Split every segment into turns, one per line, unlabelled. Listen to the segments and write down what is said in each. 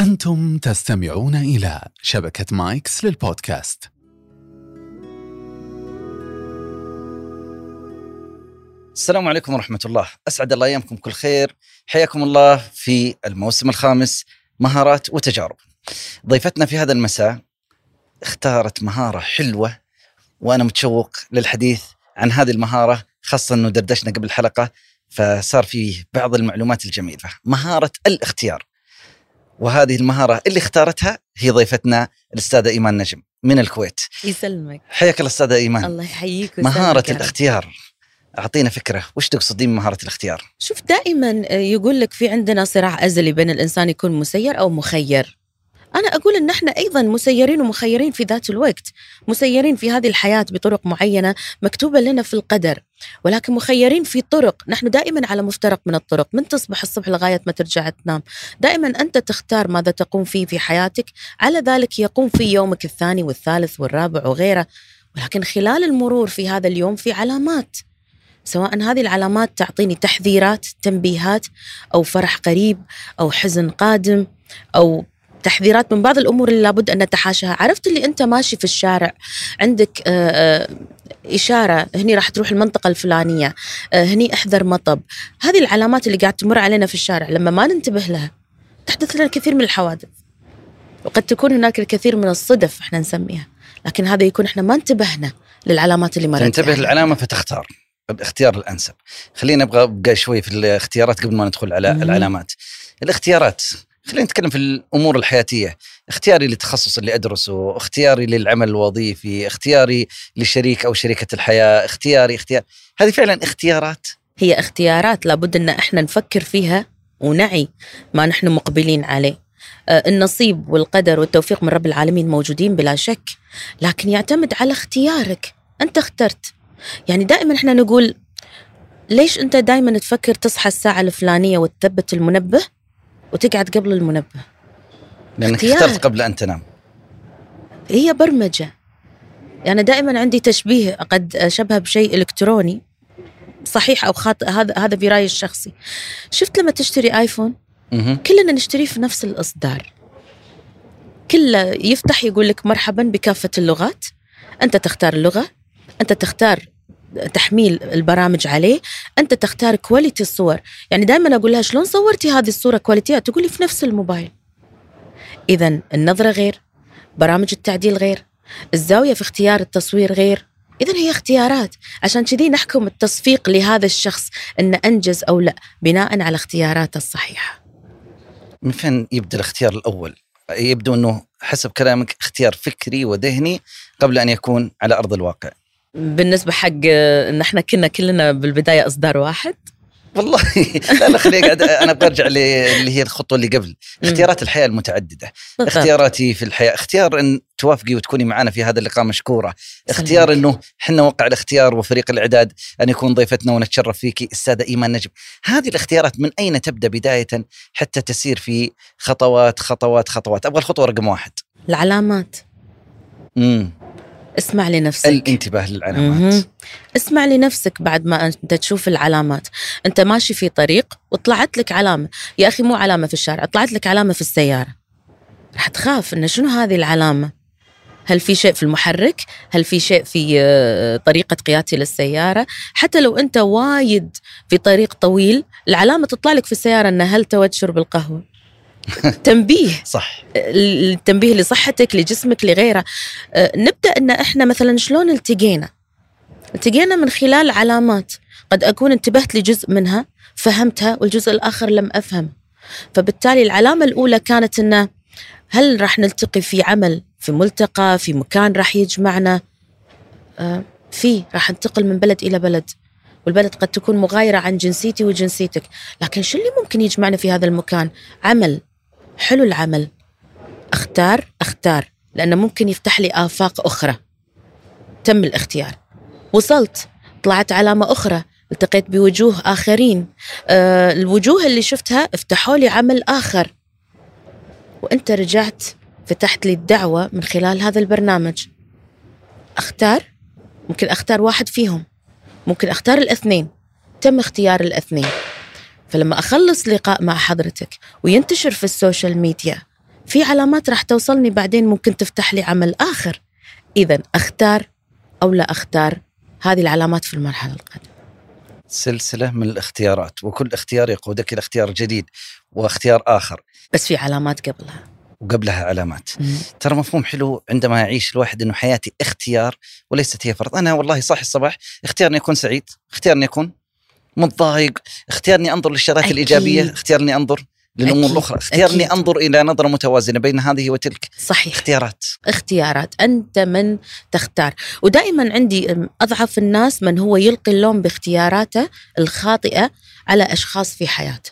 أنتم تستمعون إلى شبكة مايكس للبودكاست.
السلام عليكم ورحمة الله. أسعد الله أيامكم كل خير. حياكم الله في الموسم الخامس مهارات وتجارب. ضيفتنا في هذا المساء اختارت مهارة حلوة وأنا متشوق للحديث عن هذه المهارة خاصة أنه دردشنا قبل الحلقة فصار فيه بعض المعلومات الجميلة. مهارة الاختيار. وهذه المهارة اللي اختارتها هي ضيفتنا الأستاذة إيمان نجم من الكويت.
يسلمك.
حياك الله أستاذة إيمان.
الله يحييك يا رب.
الاختيار. أعطينا فكرة وش تقصدين بمهارة الاختيار؟
شوف دائما يقول لك في عندنا صراع أزلي بين الإنسان يكون مسير أو مخير. أنا أقول إن إحنا أيضا مسيرين ومخيرين في ذات الوقت مسيرين في هذه الحياة بطرق معينة مكتوبة لنا في القدر ولكن مخيرين في طرق نحن دائما على مفترق من الطرق من تصبح الصبح لغاية ما ترجع تنام. دائما أنت تختار ماذا تقوم فيه في حياتك على ذلك يقوم في يومك الثاني والثالث والرابع وغيره ولكن خلال المرور في هذا اليوم في علامات سواء هذه العلامات تعطيني تحذيرات تنبيهات أو فرح قريب أو حزن قادم أو تحذيرات من بعض الأمور اللي لابد أن نتحاشاها، عرفت اللي أنت ماشي في الشارع عندك آه، آه، إشارة هني راح تروح المنطقة الفلانية، آه، هني احذر مطب، هذه العلامات اللي قاعد تمر علينا في الشارع لما ما ننتبه لها تحدث لنا الكثير من الحوادث. وقد تكون هناك الكثير من الصدف إحنا نسميها، لكن هذا يكون إحنا ما انتبهنا للعلامات اللي مرت
تنتبه
علينا.
للعلامة فتختار الاختيار الأنسب خلينا نبغى أبقى شوي في الاختيارات قبل ما ندخل على
مم.
العلامات الاختيارات خلينا نتكلم في الأمور الحياتية. اختياري للتخصص اللي أدرسه اختياري للعمل الوظيفي اختياري لشريك أو شريكة الحياة اختياري اختيار. هذه فعلا اختيارات؟
هي اختيارات لابد إن إحنا نفكر فيها ونعي ما نحن مقبلين عليه. آه، النصيب والقدر والتوفيق من رب العالمين موجودين بلا شك لكن يعتمد على اختيارك. أنت اخترت. يعني دائما إحنا نقول ليش أنت دائما تفكر تصحى الساعة الفلانية وتثبت المنبه؟ وتقعد قبل المنبه.
لأنك
اختيار.
اخترت قبل أن تنام.
هي برمجة. يعني دائما عندي تشبيه قد اشبه بشيء إلكتروني صحيح أو خاطئ هذا هذا برايي الشخصي. شفت لما تشتري آيفون؟
مهم.
كلنا نشتريه في نفس الإصدار. كله يفتح يقول لك مرحبا بكافة اللغات. أنت تختار اللغة أنت تختار تحميل البرامج عليه أنت تختار كواليتي الصور. يعني دائما أقول لها شلون صورتي هذه الصورة كواليتيها تقول لي في نفس الموبايل. إذا النظرة غير برامج التعديل غير الزاوية في اختيار التصوير غير. إذا هي اختيارات. عشان كذي نحكم التصفيق لهذا الشخص أن أنجز أو لا بناء على اختياراته الصحيحة.
من فين يبدأ الاختيار الأول؟ يبدو أنه حسب كلامك اختيار فكري وذهني قبل أن يكون على أرض الواقع.
بالنسبة حق آه، إن إحنا كنا كلنا بالبداية أصدار واحد.
والله. لا لا خليني قاعد أنا أبغى أرجع اللي هي الخطوة اللي قبل. اختيارات الحياة المتعددة.
بالضبط.
اختياراتي في الحياة. اختيار إن توافقي وتكوني معنا في هذا اللقاء مشكورة. اختيار. إنه إحنا وقع الاختيار وفريق الإعداد أن يكون ضيفتنا ونتشرف فيك استاذه إيمان نجم. هذه الاختيارات من أين تبدأ بداية حتى تسير في خطوات خطوات خطوات؟ أبغى الخطوة رقم واحد.
العلامات.
امم
اسمع لنفسك
الانتباه للعلامات.
اسمع لنفسك بعد ما انت تشوف العلامات أنت ماشي في طريق وطلعت لك علامة يا أخي مو علامة في الشارع طلعت لك علامة في السيارة راح تخاف ان شنو هذه العلامة هل في شيء في المحرك؟ هل في شيء في آه، طريقة قيادتي للسيارة؟ حتى لو أنت وايد في طريق طويل العلامة تطلع لك في السيارة أن هل تود شرب القهوة؟ تنبيه.
صح.
التنبيه لصحتك لجسمك لغيره. أه، نبدأ إن إحنا مثلا شلون التقينا؟ التقينا من خلال علامات. قد أكون انتبهت لجزء منها فهمتها والجزء الآخر لم أفهم. فبالتالي العلامة الأولى كانت انه هل راح نلتقي في عمل في ملتقى في مكان راح يجمعنا؟ أه، في راح انتقل من بلد إلى بلد. والبلد قد تكون مغايرة عن جنسيتي وجنسيتك. لكن شو اللي ممكن يجمعنا في هذا المكان؟ عمل. حلو العمل. أختار أختار لأنه ممكن يفتح لي آفاق أخرى. تم الاختيار. وصلت. طلعت علامة أخرى. التقيت بوجوه آخرين. أه الوجوه اللي شفتها افتحوا لي عمل آخر. وأنت رجعت فتحت لي الدعوة من خلال هذا البرنامج. أختار؟ ممكن أختار واحد فيهم. ممكن أختار الاثنين. تم اختيار الاثنين. فلما أخلص لقاء مع حضرتك وينتشر في السوشيال ميديا في علامات راح توصلني بعدين ممكن تفتح لي عمل آخر. إذا أختار أو لا أختار هذه العلامات في المرحلة القادمة.
سلسلة من الاختيارات وكل اختيار يقودك إلى اختيار جديد واختيار آخر.
بس في علامات قبلها.
وقبلها علامات. ترى مفهوم حلو عندما يعيش الواحد إنه حياتي اختيار وليست هي فرض. أنا والله صاحي الصباح اختيار اني اكون سعيد اختيار اني اكون متضايق اختيار اني أنظر للشغلات
أكيد.
الإيجابية اختيار اني أنظر للامور
أكيد.
الأخرى اختيار اني
أكيد.
أنظر إلى نظرة متوازنة بين هذه وتلك
صحيح
اختيارات
اختيارات أنت من تختار ودائما عندي أم، أضعف الناس من هو يلقي اللوم باختياراته الخاطئة على أشخاص في حياته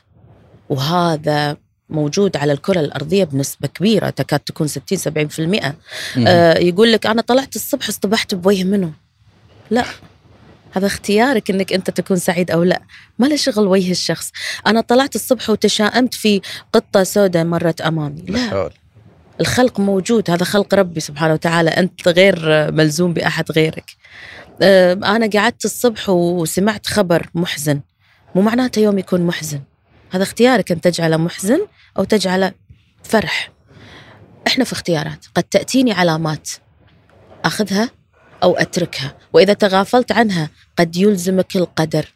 وهذا موجود على الكرة الأرضية بنسبة كبيرة تكاد تكون 60 70%
مم.
آه يقول لك أنا طلعت الصبح اصطبحت بوجه منه لا هذا اختيارك إنك أنت تكون سعيد أو لا. ما له شغل وجه الشخص. أنا طلعت الصبح وتشائمت في قطة سوداء مرت أمامي. لا. الخلق موجود. هذا خلق ربي سبحانه وتعالى. أنت غير ملزوم بأحد غيرك. آه، أنا قعدت الصبح وسمعت خبر محزن. مو معناته يوم يكون محزن. هذا اختيارك أن تجعله محزن أو تجعله فرح. إحنا في اختيارات. قد تأتيني علامات أخذها أو أتركها. وإذا تغافلت عنها قد يلزمك القدر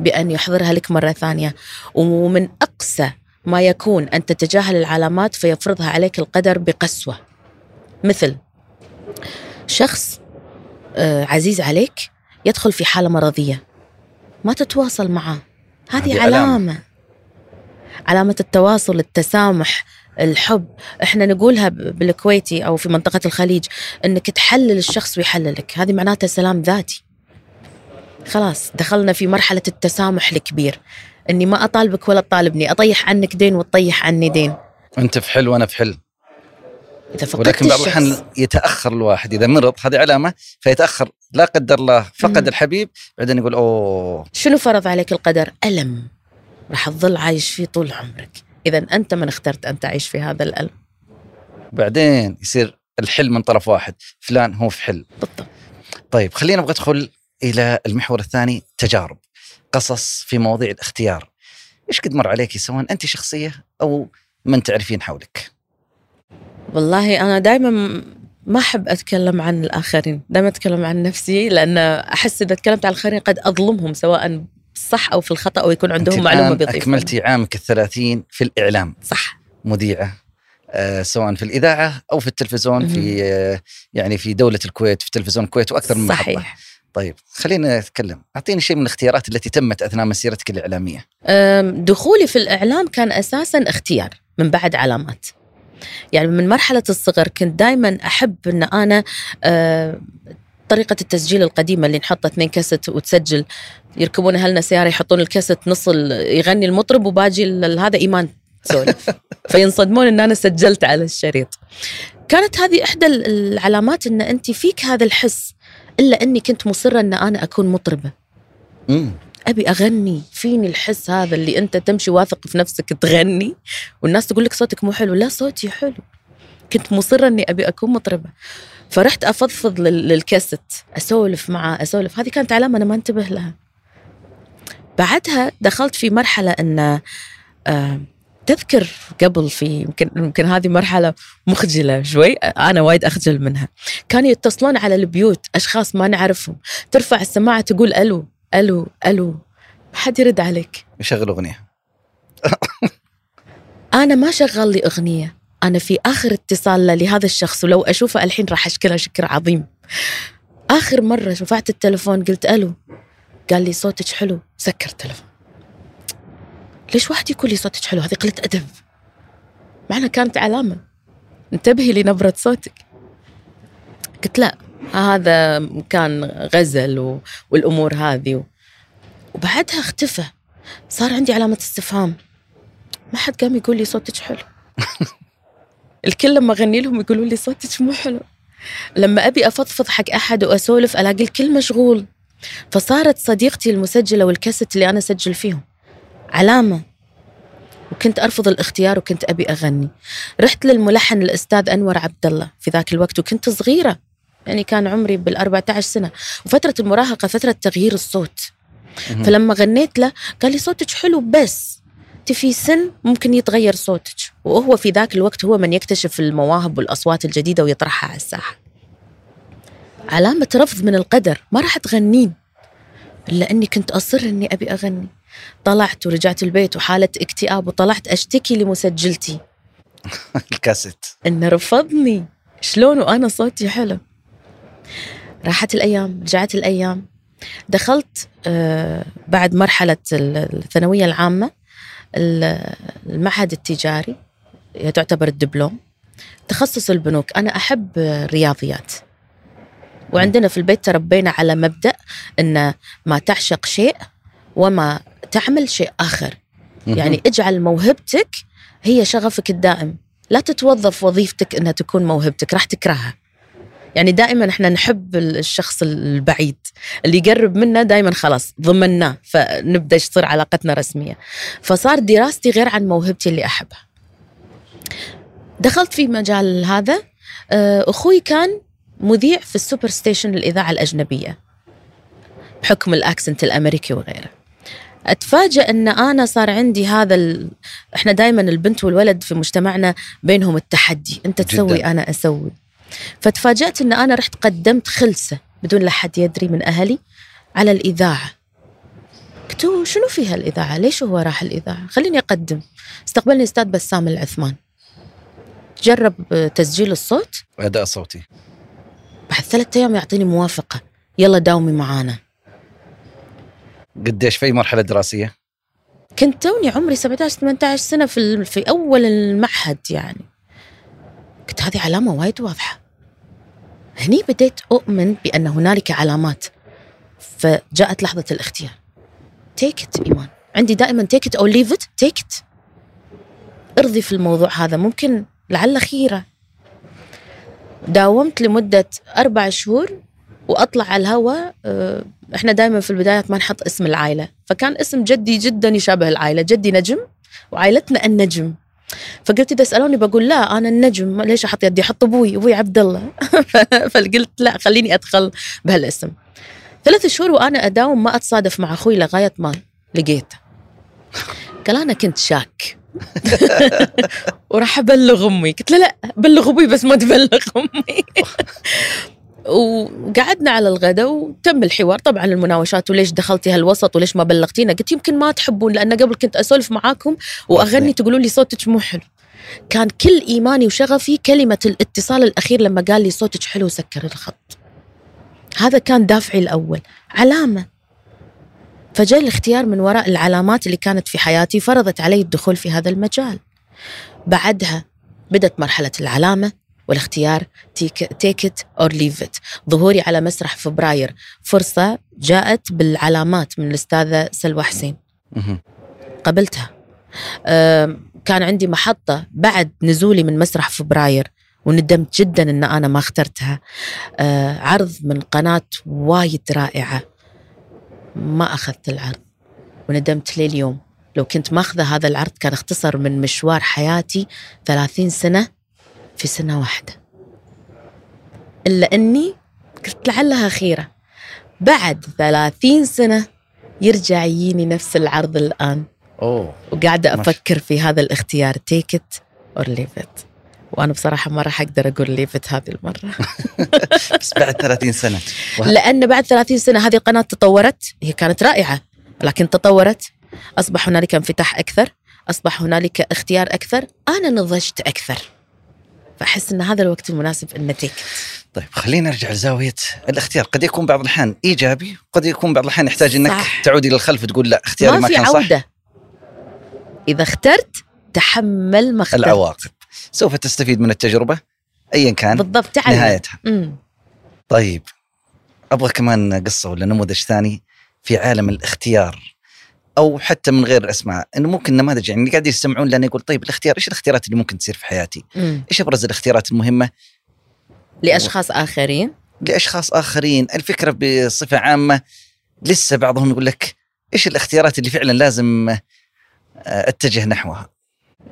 بأن يحضرها لك مرة ثانية. ومن أقسى ما يكون أن تتجاهل العلامات فيفرضها عليك القدر بقسوة. مثل شخص آه، عزيز عليك يدخل في حالة مرضية. ما تتواصل معه. هذه. علامة.
علامة
التواصل التسامح الحب. إحنا نقولها بالكويتي أو في منطقة الخليج إنك تحلل الشخص ويحللك. هذه معناتها سلام ذاتي. خلاص دخلنا في مرحلة التسامح الكبير. إني ما أطالبك ولا تطالبني. أطيح عنك دين وتطيح عني دين.
أنت في حل وأنا في حل.
إذا فقدت
ولكن بعض الأحيان يتأخر الواحد. إذا مرض هذه علامة فيتأخر. لا قدر الله فقد
مم.
الحبيب. بعدين يقول أوه.
شنو فرض عليك القدر؟ ألم. راح تظل عايش فيه طول عمرك. إذا أنت من اخترت أن تعيش في هذا الألم.
بعدين يصير الحل من طرف واحد فلان هو في حل.
بالضبط.
طيب خلينا نبغى ندخل إلى المحور الثاني تجارب قصص في مواضيع الاختيار. إيش قد مر عليك سواء أنت شخصية أو من تعرفين حولك؟
والله أنا دائما ما أحب أتكلم عن الآخرين دائما أتكلم عن نفسي لأن أحس إذا تكلمت عن الآخرين قد أظلمهم سواء صح أو في الخطأ أو يكون عندهم
الآن
بيضيفونها.
أكملتي عامك الثلاثين في الإعلام.
صح.
مذيعة آه سواء في الإذاعة أو في التلفزيون في آه يعني في دولة الكويت في تلفزيون الكويت وأكثر من محطة.
صحيح.
طيب خلينا نتكلم. أعطيني شيء من الاختيارات التي تمت أثناء مسيرتك
الإعلامية. دخولي في الإعلام كان أساسا اختيار من بعد علامات. يعني من مرحلة الصغر كنت دائما أحب أن أنا أه، طريقة التسجيل القديمة اللي نحط اثنين كاسيت وتسجل يركبون أهلنا سيارة يحطون الكاسيت نص يغني المطرب وباجي هذا إيمان تسولف فينصدمون أن أنا سجلت على الشريط. كانت هذه إحدى ال- العلامات أن أنت فيك هذا الحس إلا أني كنت مصرة أن أنا أكون مطربة.
امم
أبي أغني فيني الحس هذا اللي أنت تمشي واثق في نفسك تغني؟ والناس تقول لك صوتك مو حلو. لا صوتي حلو. كنت مصرة إني أبي أكون مطربة. فرحت أفضفض لل- للكاسيت. أسولف معاه أسولف. هذه كانت علامة أنا ما انتبه لها. بعدها دخلت في مرحلة إن آه تذكر قبل في يمكن يمكن هذه مرحلة مخجلة شوي أنا وايد أخجل منها. كانوا يتصلون على البيوت أشخاص ما نعرفهم. ترفع السماعة تقول ألو ألو ألو ما حد يرد عليك.
يشغل أغنية.
أنا ما شغل لي أغنية. أنا في آخر اتصال له لهذا الشخص ولو أشوفه الحين راح أشكره شكر عظيم. آخر مرة رفعت التلفون قلت ألو. قال لي صوتك حلو سكر التلفون. ليش واحد يقول لي صوتك حلو؟ هذه قلة أدب. معنى كانت علامة. انتبهي لنبرة صوتك. قلت لا هذا كان غزل و... والأمور هذه. وبعدها اختفى. صار عندي علامة استفهام. ما حد قام يقول لي صوتك حلو. الكل لما أغني لهم يقولوا لي صوتك مو حلو. لما أبي أفضفض حق أحد وأسولف ألاقي الكل مشغول. فصارت صديقتي المسجلة والكاسيت اللي أنا أسجل فيهم علامة. وكنت أرفض الاختيار وكنت أبي أغني. رحت للملحن الأستاذ أنور عبد الله في ذاك الوقت وكنت صغيرة. يعني كان عمري بال 14 سنة. وفترة المراهقة فترة تغيير الصوت. فلما غنيت له قال لي صوتك حلو بس انت في سن ممكن يتغير صوتك. وهو في ذاك الوقت هو من يكتشف المواهب والأصوات الجديدة ويطرحها على الساحة. علامة رفض من القدر ما راح تغنين. إلا إني كنت أصر إني أبي أغني. طلعت ورجعت البيت وحالة اكتئاب وطلعت أشتكي لمسجلتي.
الكاسيت.
انه رفضني. شلون وأنا صوتي حلو. راحت الأيام رجعت الأيام. دخلت آه، بعد مرحلة ال- الثانوية العامة ال- المعهد التجاري تعتبر الدبلوم. تخصص البنوك. أنا أحب الرياضيات. وعندنا في البيت تربينا على مبدأ إن ما تعشق شيء وما تعمل شيء آخر. يعني اجعل موهبتك هي شغفك الدائم. لا تتوظف وظيفتك إنها تكون موهبتك راح تكرهها. يعني دائما إحنا نحب الشخص البعيد. اللي يقرب منا دائما خلاص ضمناه فنبدأ يصير علاقتنا رسمية. فصار دراستي غير عن موهبتي اللي أحبها. دخلت في مجال هذا آه، أخوي كان مذيع في ال Super Station الإذاعة الأجنبية بحكم الأكسنت الأمريكي وغيره. اتفاجئ أن أنا صار عندي هذا ال... إحنا دائما البنت والولد في مجتمعنا بينهم التحدي أنت تسوي
جداً.
أنا أسوي. فتفاجأت أن أنا رحت قدمت خلسة بدون لا حد يدري من أهلي على الإذاعة. قلت شنو فيها الإذاعة؟ ليش هو راح الإذاعة؟ خليني أقدم. استقبلني أستاذ بسام العثمان. جرب تسجيل الصوت.
أداء صوتي.
بعد ثلاثة أيام يعطيني موافقة. يلا داومي معانا.
قديش في مرحلة دراسية؟
كنت توني عمري 17 18 سنة في في أول المعهد يعني. كنت هذه علامة وايد واضحة. هني بديت أؤمن بأن هنالك علامات. فجاءت لحظة الاختيار. take it إيمان. عندي دائما take it or leave it take it ارضي في الموضوع هذا ممكن لعل خيرة. داومت لمدة أربع شهور وأطلع على الهواء آه، إحنا دائما في البدايات ما نحط اسم العائلة. فكان اسم جدي جدا يشابه العائلة جدي نجم وعائلتنا النجم. فقلت إذا سألوني بقول لا أنا النجم ليش أحط يدي؟ أحط أبوي أبوي عبد الله فقلت لا خليني أدخل بهالاسم. ثلاث شهور وأنا أداوم ما أتصادف مع أخوي لغاية ما لقيته. قال أنا كنت شاك. وراح أبلغ أمي. قلت له لا بلغ أبوي بس ما تبلغ أمي. وقعدنا على الغداء وتم الحوار. طبعا المناوشات وليش دخلتي هالوسط وليش ما بلغتينا؟ قلت يمكن ما تحبون لأن قبل كنت أسولف معاكم وأغني تقولون لي صوتك مو حلو. كان كل إيماني وشغفي كلمة الاتصال الأخير لما قال لي صوتك حلو سكر الخط. هذا كان دافعي الأول. علامة. فجاء الاختيار من وراء العلامات اللي كانت في حياتي فرضت علي الدخول في هذا المجال. بعدها بدت مرحلة العلامة والاختيار take it or leave it ظهوري على مسرح فبراير. فرصة جاءت بالعلامات من الأستاذة سلوى حسين. قبلتها. كان عندي محطة بعد نزولي من مسرح فبراير وندمت جدا إن أنا ما اخترتها. آه، عرض من قناة وايد رائعة. ما أخذت العرض وندمت لي اليوم لو كنت ماخذة هذا العرض كان اختصر من مشوار حياتي 30 سنة في سنة واحدة. إلا أني قلت لعلها خيرة بعد 30 سنة يرجع يجيني نفس العرض الآن.
أوه.
وقاعدة أفكر في هذا الاختيار. تيك ات or leave it وأنا بصراحة ما راح أقدر أقول leave it هذه المرة.
بس بعد 30 سنة. وه-
لأن بعد 30 سنة هذه القناة تطورت هي كانت رائعة لكن تطورت. أصبح هنالك انفتاح أكثر أصبح هنالك اختيار أكثر أنا نضجت أكثر. فأحس أن هذا الوقت المناسب أن take
طيب خلينا نرجع لزاوية الاختيار. قد يكون بعض الأحيان إيجابي قد يكون بعض الأحيان يحتاج إنك
صح.
تعودي للخلف وتقول لا اختياري
ما
ما, كان صح.
عودة. إذا اخترت تحمل ما اخترت
العواقب. سوف تستفيد من التجربة ايا كان
بالضبط تعلم
نهايتها
أمم.
طيب أبغى كمان قصة ولا نموذج ثاني في عالم الاختيار أو حتى من غير أسماء إنه ممكن نماذج يعني اللي قاعد يستمعون لنا يقول طيب الاختيار إيش الاختيارات اللي ممكن تصير في حياتي؟
أمم.
إيش أبرز الاختيارات المهمة
لأشخاص آخرين
لأشخاص آخرين؟ الفكرة بصفة عامة لسه بعضهم يقول لك إيش الاختيارات اللي فعلا لازم آه، أتجه نحوها؟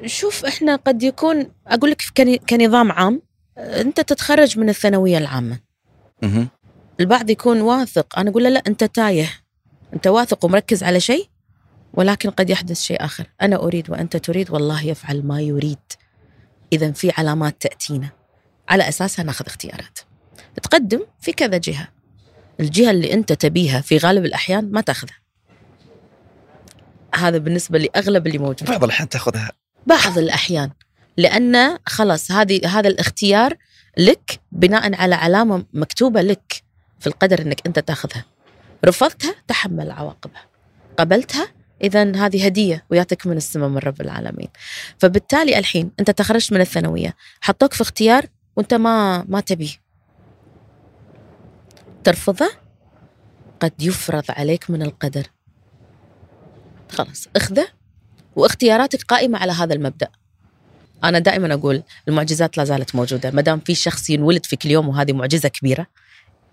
شوف إحنا قد يكون أقول لك كن- كنظام عام أنت تتخرج من الثانوية العامة.
مهم.
البعض يكون واثق. أنا أقول له لا أنت تايه. أنت واثق ومركز على شيء ولكن قد يحدث شيء آخر. أنا أريد وأنت تريد والله يفعل ما يريد. إذا في علامات تأتينا. على أساسها ناخذ اختيارات. تقدم في كذا جهة. الجهة اللي أنت تبيها في غالب الأحيان ما تأخذها. هذا بالنسبة لأغلب اللي موجود.
بعض الأحيان تأخذها.
بعض الأحيان. لأن خلاص هذه هذا الاختيار لك بناء على علامة مكتوبة لك في القدر أنك أنت تأخذها. رفضتها تحمل عواقبها. قبلتها إذا هذه هدية وياتك من السماء من رب العالمين. فبالتالي الحين أنت تخرجت من الثانوية حطوك في اختيار وأنت ما ما تبيه ترفضه قد يفرض عليك من القدر. خلاص اخذه واختياراتك قائمة على هذا المبدأ. أنا دائما أقول المعجزات لا زالت موجودة. ما دام في شخص ينولد في كل يوم وهذه معجزة كبيرة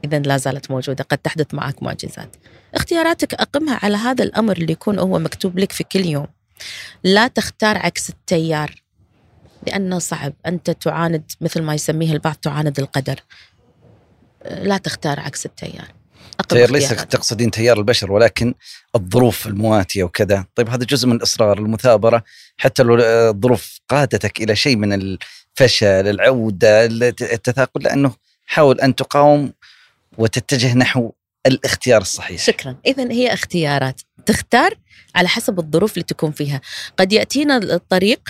إذا لا زالت موجودة. قد تحدث معك معجزات. اختياراتك أقمها على هذا الأمر اللي يكون هو مكتوب لك في كل يوم. لا تختار عكس التيار لأنه صعب. أنت تعاند مثل ما يسميه البعض تعاند القدر. لا تختار عكس التيار. أقم
تيار ليس. تقصدين تيار البشر ولكن الظروف المواتية وكذا. طيب هذا جزء من الإصرار المثابرة. حتى لو الظروف قادتك إلى شيء من الفشل العودة التثاقل لأنه حاول أن تقاوم وتتجه نحو الاختيار الصحيح.
شكرا. إذا هي اختيارات. تختار على حسب الظروف اللي تكون فيها. قد يأتينا الطريق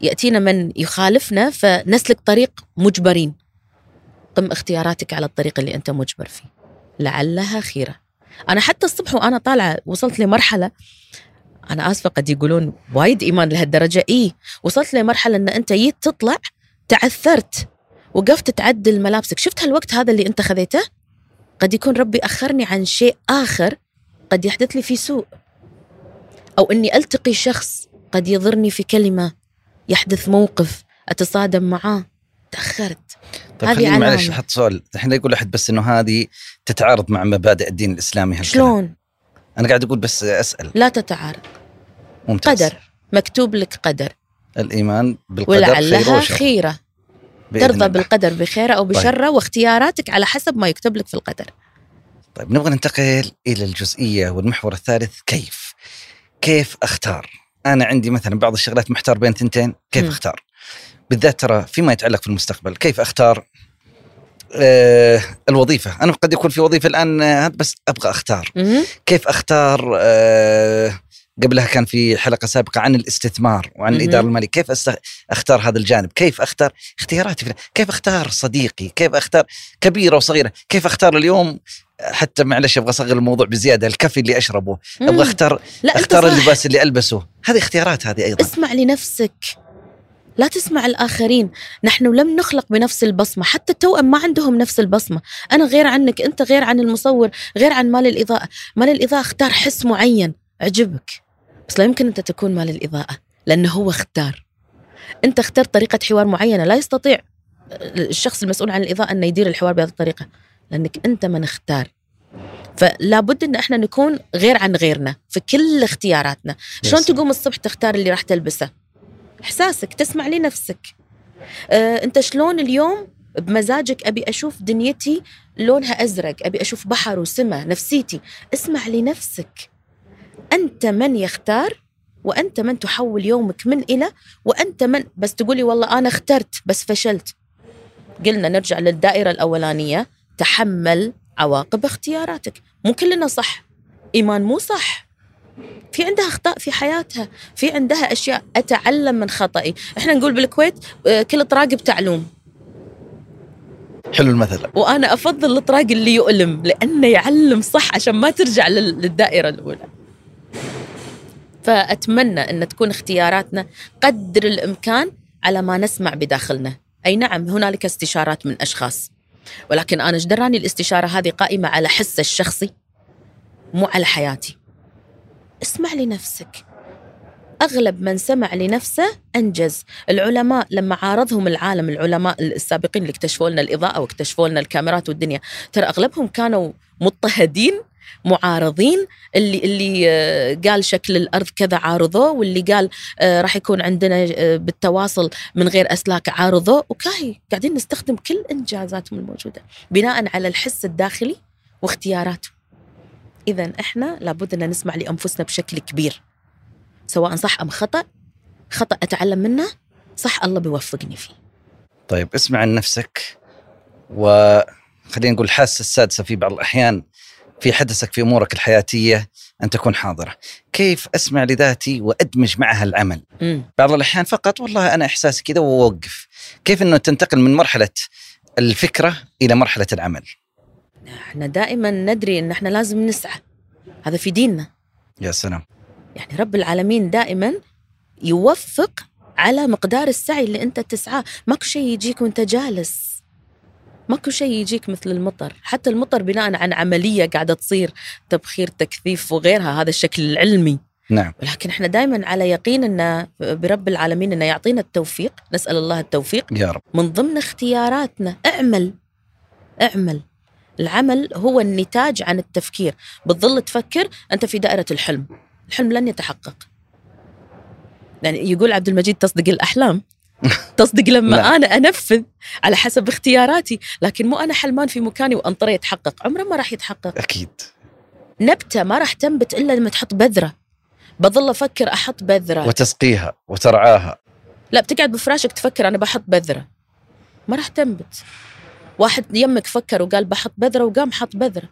يأتينا من يخالفنا فنسلك طريق مجبرين. قم اختياراتك على الطريق اللي أنت مجبر فيه. لعلها خيرة. أنا حتى الصبح وأنا طالعة وصلت لمرحلة أنا آسفة قد يقولون وايد إيمان لهالدرجة. إيه وصلت لمرحلة أن أنت جيت تطلع تعثرت وقفت تعدل ملابسك. شفت هالوقت هذا اللي أنت خذيته؟ قد يكون ربي أخرني عن شيء آخر قد يحدث لي في سوء. أو أني ألتقي شخص قد يضرني في كلمة يحدث موقف أتصادم معاه. تأخرت
طيب خليني معلش. أحط سؤال الحين لا يقول احد بس إنه هذه تتعارض مع مبادئ الدين الإسلامي هالكلام.
شلون
أنا قاعد أقول بس أسأل
لا تتعارض
ممتاز
قدر مكتوب لك قدر
الإيمان بالقدر خير
ولعلها خيرة
بإذن
ترضى
الله.
بالقدر بخيرة أو بشرة واختياراتك على حسب ما يكتب لك في القدر
طيب نبغى ننتقل إلى الجزئية والمحور الثالث كيف؟ كيف أختار؟ أنا عندي مثلا بعض الشغلات محتار بين ثنتين، كيف
مم.
أختار؟ بالذات ترى فيما يتعلق في المستقبل، كيف أختار آه الوظيفة؟ أنا قد يكون في وظيفة الآن آه، بس أبغى
أختار،.
كيف أختار آه قبلها كان في حلقة سابقة عن الاستثمار وعن. الإدارة المالية، كيف أختار هذا الجانب؟ كيف أختار اختياراتي؟ في- كيف أختار صديقي؟ كيف أختار كبيرة وصغيرة؟ كيف أختار اليوم حتى معلش أبغى أصغر الموضوع بزيادة الكافي اللي أشربه،
مم.
أبغى أختار
لا أختار.
اللباس اللي ألبسه، هذه اختيارات هذه أيضا.
اسمع لنفسك لا تسمع الآخرين. نحن لم نخلق بنفس البصمة. حتى التوأم ما عندهم نفس البصمة. أنا غير عنك. أنت غير عن المصور غير عن مال الإضاءة. مال الإضاءة اختار حس معين. عجبك بس لا يمكن أنت تكون مال الإضاءة لأنه هو اختار. أنت اخترت طريقة حوار معينة. لا يستطيع الشخص المسؤول عن الإضاءة أنه يدير الحوار بهذه الطريقة لأنك أنت من اختار. فلا بد أن إحنا نكون غير عن غيرنا في كل اختياراتنا. شلون. تقوم الصبح تختار اللي راح تلبسه؟ إحساسك تسمع لنفسك. آه، أنت شلون اليوم؟ بمزاجك أبي أشوف دنيتي لونها أزرق أبي أشوف بحر وسماء نفسيتي. اسمع لنفسك. أنت من يختار وأنت من تحول يومك من إلى وأنت من بس تقولي والله أنا اخترت بس فشلت. قلنا نرجع للدائرة الأولانية تحمل عواقب اختياراتك. مو كلنا صح. إيمان مو صح. في عندها أخطاء في حياتها في عندها أشياء أتعلم من خطئي. إحنا نقول بالكويت آه، كل طراق بتعلوم.
حلو المثل.
وأنا أفضل الطراق اللي يؤلم لأنه يعلم صح عشان ما ترجع لل- للدائرة الأولى. فأتمنى إن تكون اختياراتنا قدر الإمكان على ما نسمع بداخلنا. أي نعم هنالك استشارات من أشخاص. ولكن أنا إيش دراني؟ الاستشارة هذه قائمة على حس الشخصي مو على حياتي. اسمع لنفسك. أغلب من سمع لنفسه أنجز. العلماء لما عارضهم العالم العلماء السابقين اللي اكتشفوا لنا الإضاءة واكتشفوا لنا الكاميرات والدنيا ترى أغلبهم كانوا مضطهدين معارضين. اللي اللي آه، قال شكل الأرض كذا عارضوه واللي قال آه، راح يكون عندنا آه، بالتواصل من غير أسلاك عارضوه. وكاهي قاعدين نستخدم كل إنجازاتهم الموجودة بناء على الحس الداخلي واختياراته. اذا إحنا لابد أن نسمع لأنفسنا بشكل كبير سواء صح أم خطأ خطأ أتعلم منه صح الله بيوفقني فيه
طيب اسمع عن نفسك وخلينا نقول الحاسة السادسة في بعض الأحيان في حدثك في أمورك الحياتية أن تكون حاضرة. كيف أسمع لذاتي وأدمج معها العمل؟
مم.
بعض الأحيان فقط والله أنا احساسي كذا وأوقف. كيف إنه تنتقل من مرحلة الفكرة إلى مرحلة العمل؟
إحنا دائما ندري إن إحنا لازم نسعى. هذا في ديننا.
يا سلام.
يعني رب العالمين دائما يوفق على مقدار السعي اللي أنت تسعاه. ماكو شيء يجيك وأنت جالس. ماكو شيء يجيك مثل المطر. حتى المطر بناء عن عملية قاعدة تصير تبخير تكثيف وغيرها. هذا الشكل العلمي.
نعم.
ولكن إحنا دائما على يقين إن برب العالمين إنه يعطينا التوفيق. نسأل الله التوفيق.
يا رب.
من ضمن اختياراتنا اعمل. اعمل. العمل هو النتاج عن التفكير. بتظل تفكر أنت في دائرة الحلم. الحلم لن يتحقق. يعني يقول عبد المجيد تصدق الأحلام؟ تصدق لما
لا.
أنا أنفذ على حسب اختياراتي. لكن مو أنا حلمان في مكاني وانطري يتحقق. عمره ما راح يتحقق.
أكيد.
نبتة ما راح تنبت إلا لما تحط بذرة. بظل أفكر أحط بذرة.
وتسقيها وترعاها.
لا بتقعد بفراشك تفكر أنا بحط بذرة. ما راح تنبت. واحد يمك فكر وقال بحط بذرة وقام حط بذرة.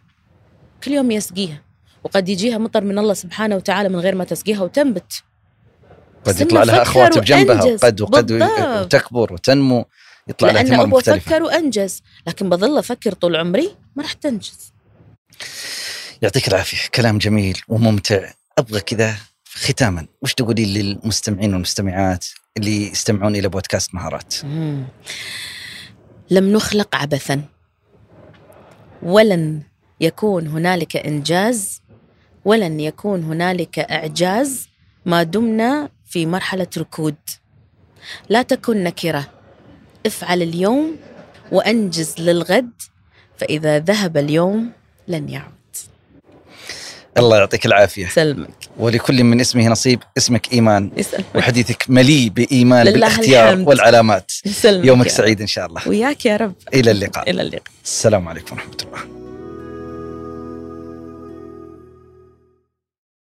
كل يوم يسقيها. وقد يجيها مطر من الله سبحانه وتعالى من غير ما تسقيها وتنبت.
قد يطلع لها أخوات بجنبها. وقد وقد. وتكبر وتنمو يطلع لها ثمار
أبوه
مختلفة.
فكر وأنجز. لكن بظل أفكر طول عمري ما راح تنجز.
يعطيك العافية. كلام جميل وممتع. أبغى كذا ختاما. وش تقولين للمستمعين والمستمعات اللي يستمعون إلى بودكاست مهارات؟
مم. لم نخلق عبثا. ولن يكون هنالك إنجاز ولن يكون هنالك إعجاز ما دمنا في مرحلة ركود. لا تكن نكرة. افعل اليوم وأنجز للغد فإذا ذهب اليوم لن يعود.
الله يعطيك العافية.
سلمك.
ولكل من اسمه نصيب اسمك إيمان.
يسلمك
وحديثك مليء بإيمان
لله
بالاختيار
الحمد.
والعلامات.
يسلمك
يومك. سعيد إن شاء الله.
وياك يا رب.
إلى اللقاء.
إلى اللقاء.
السلام عليكم ورحمة الله.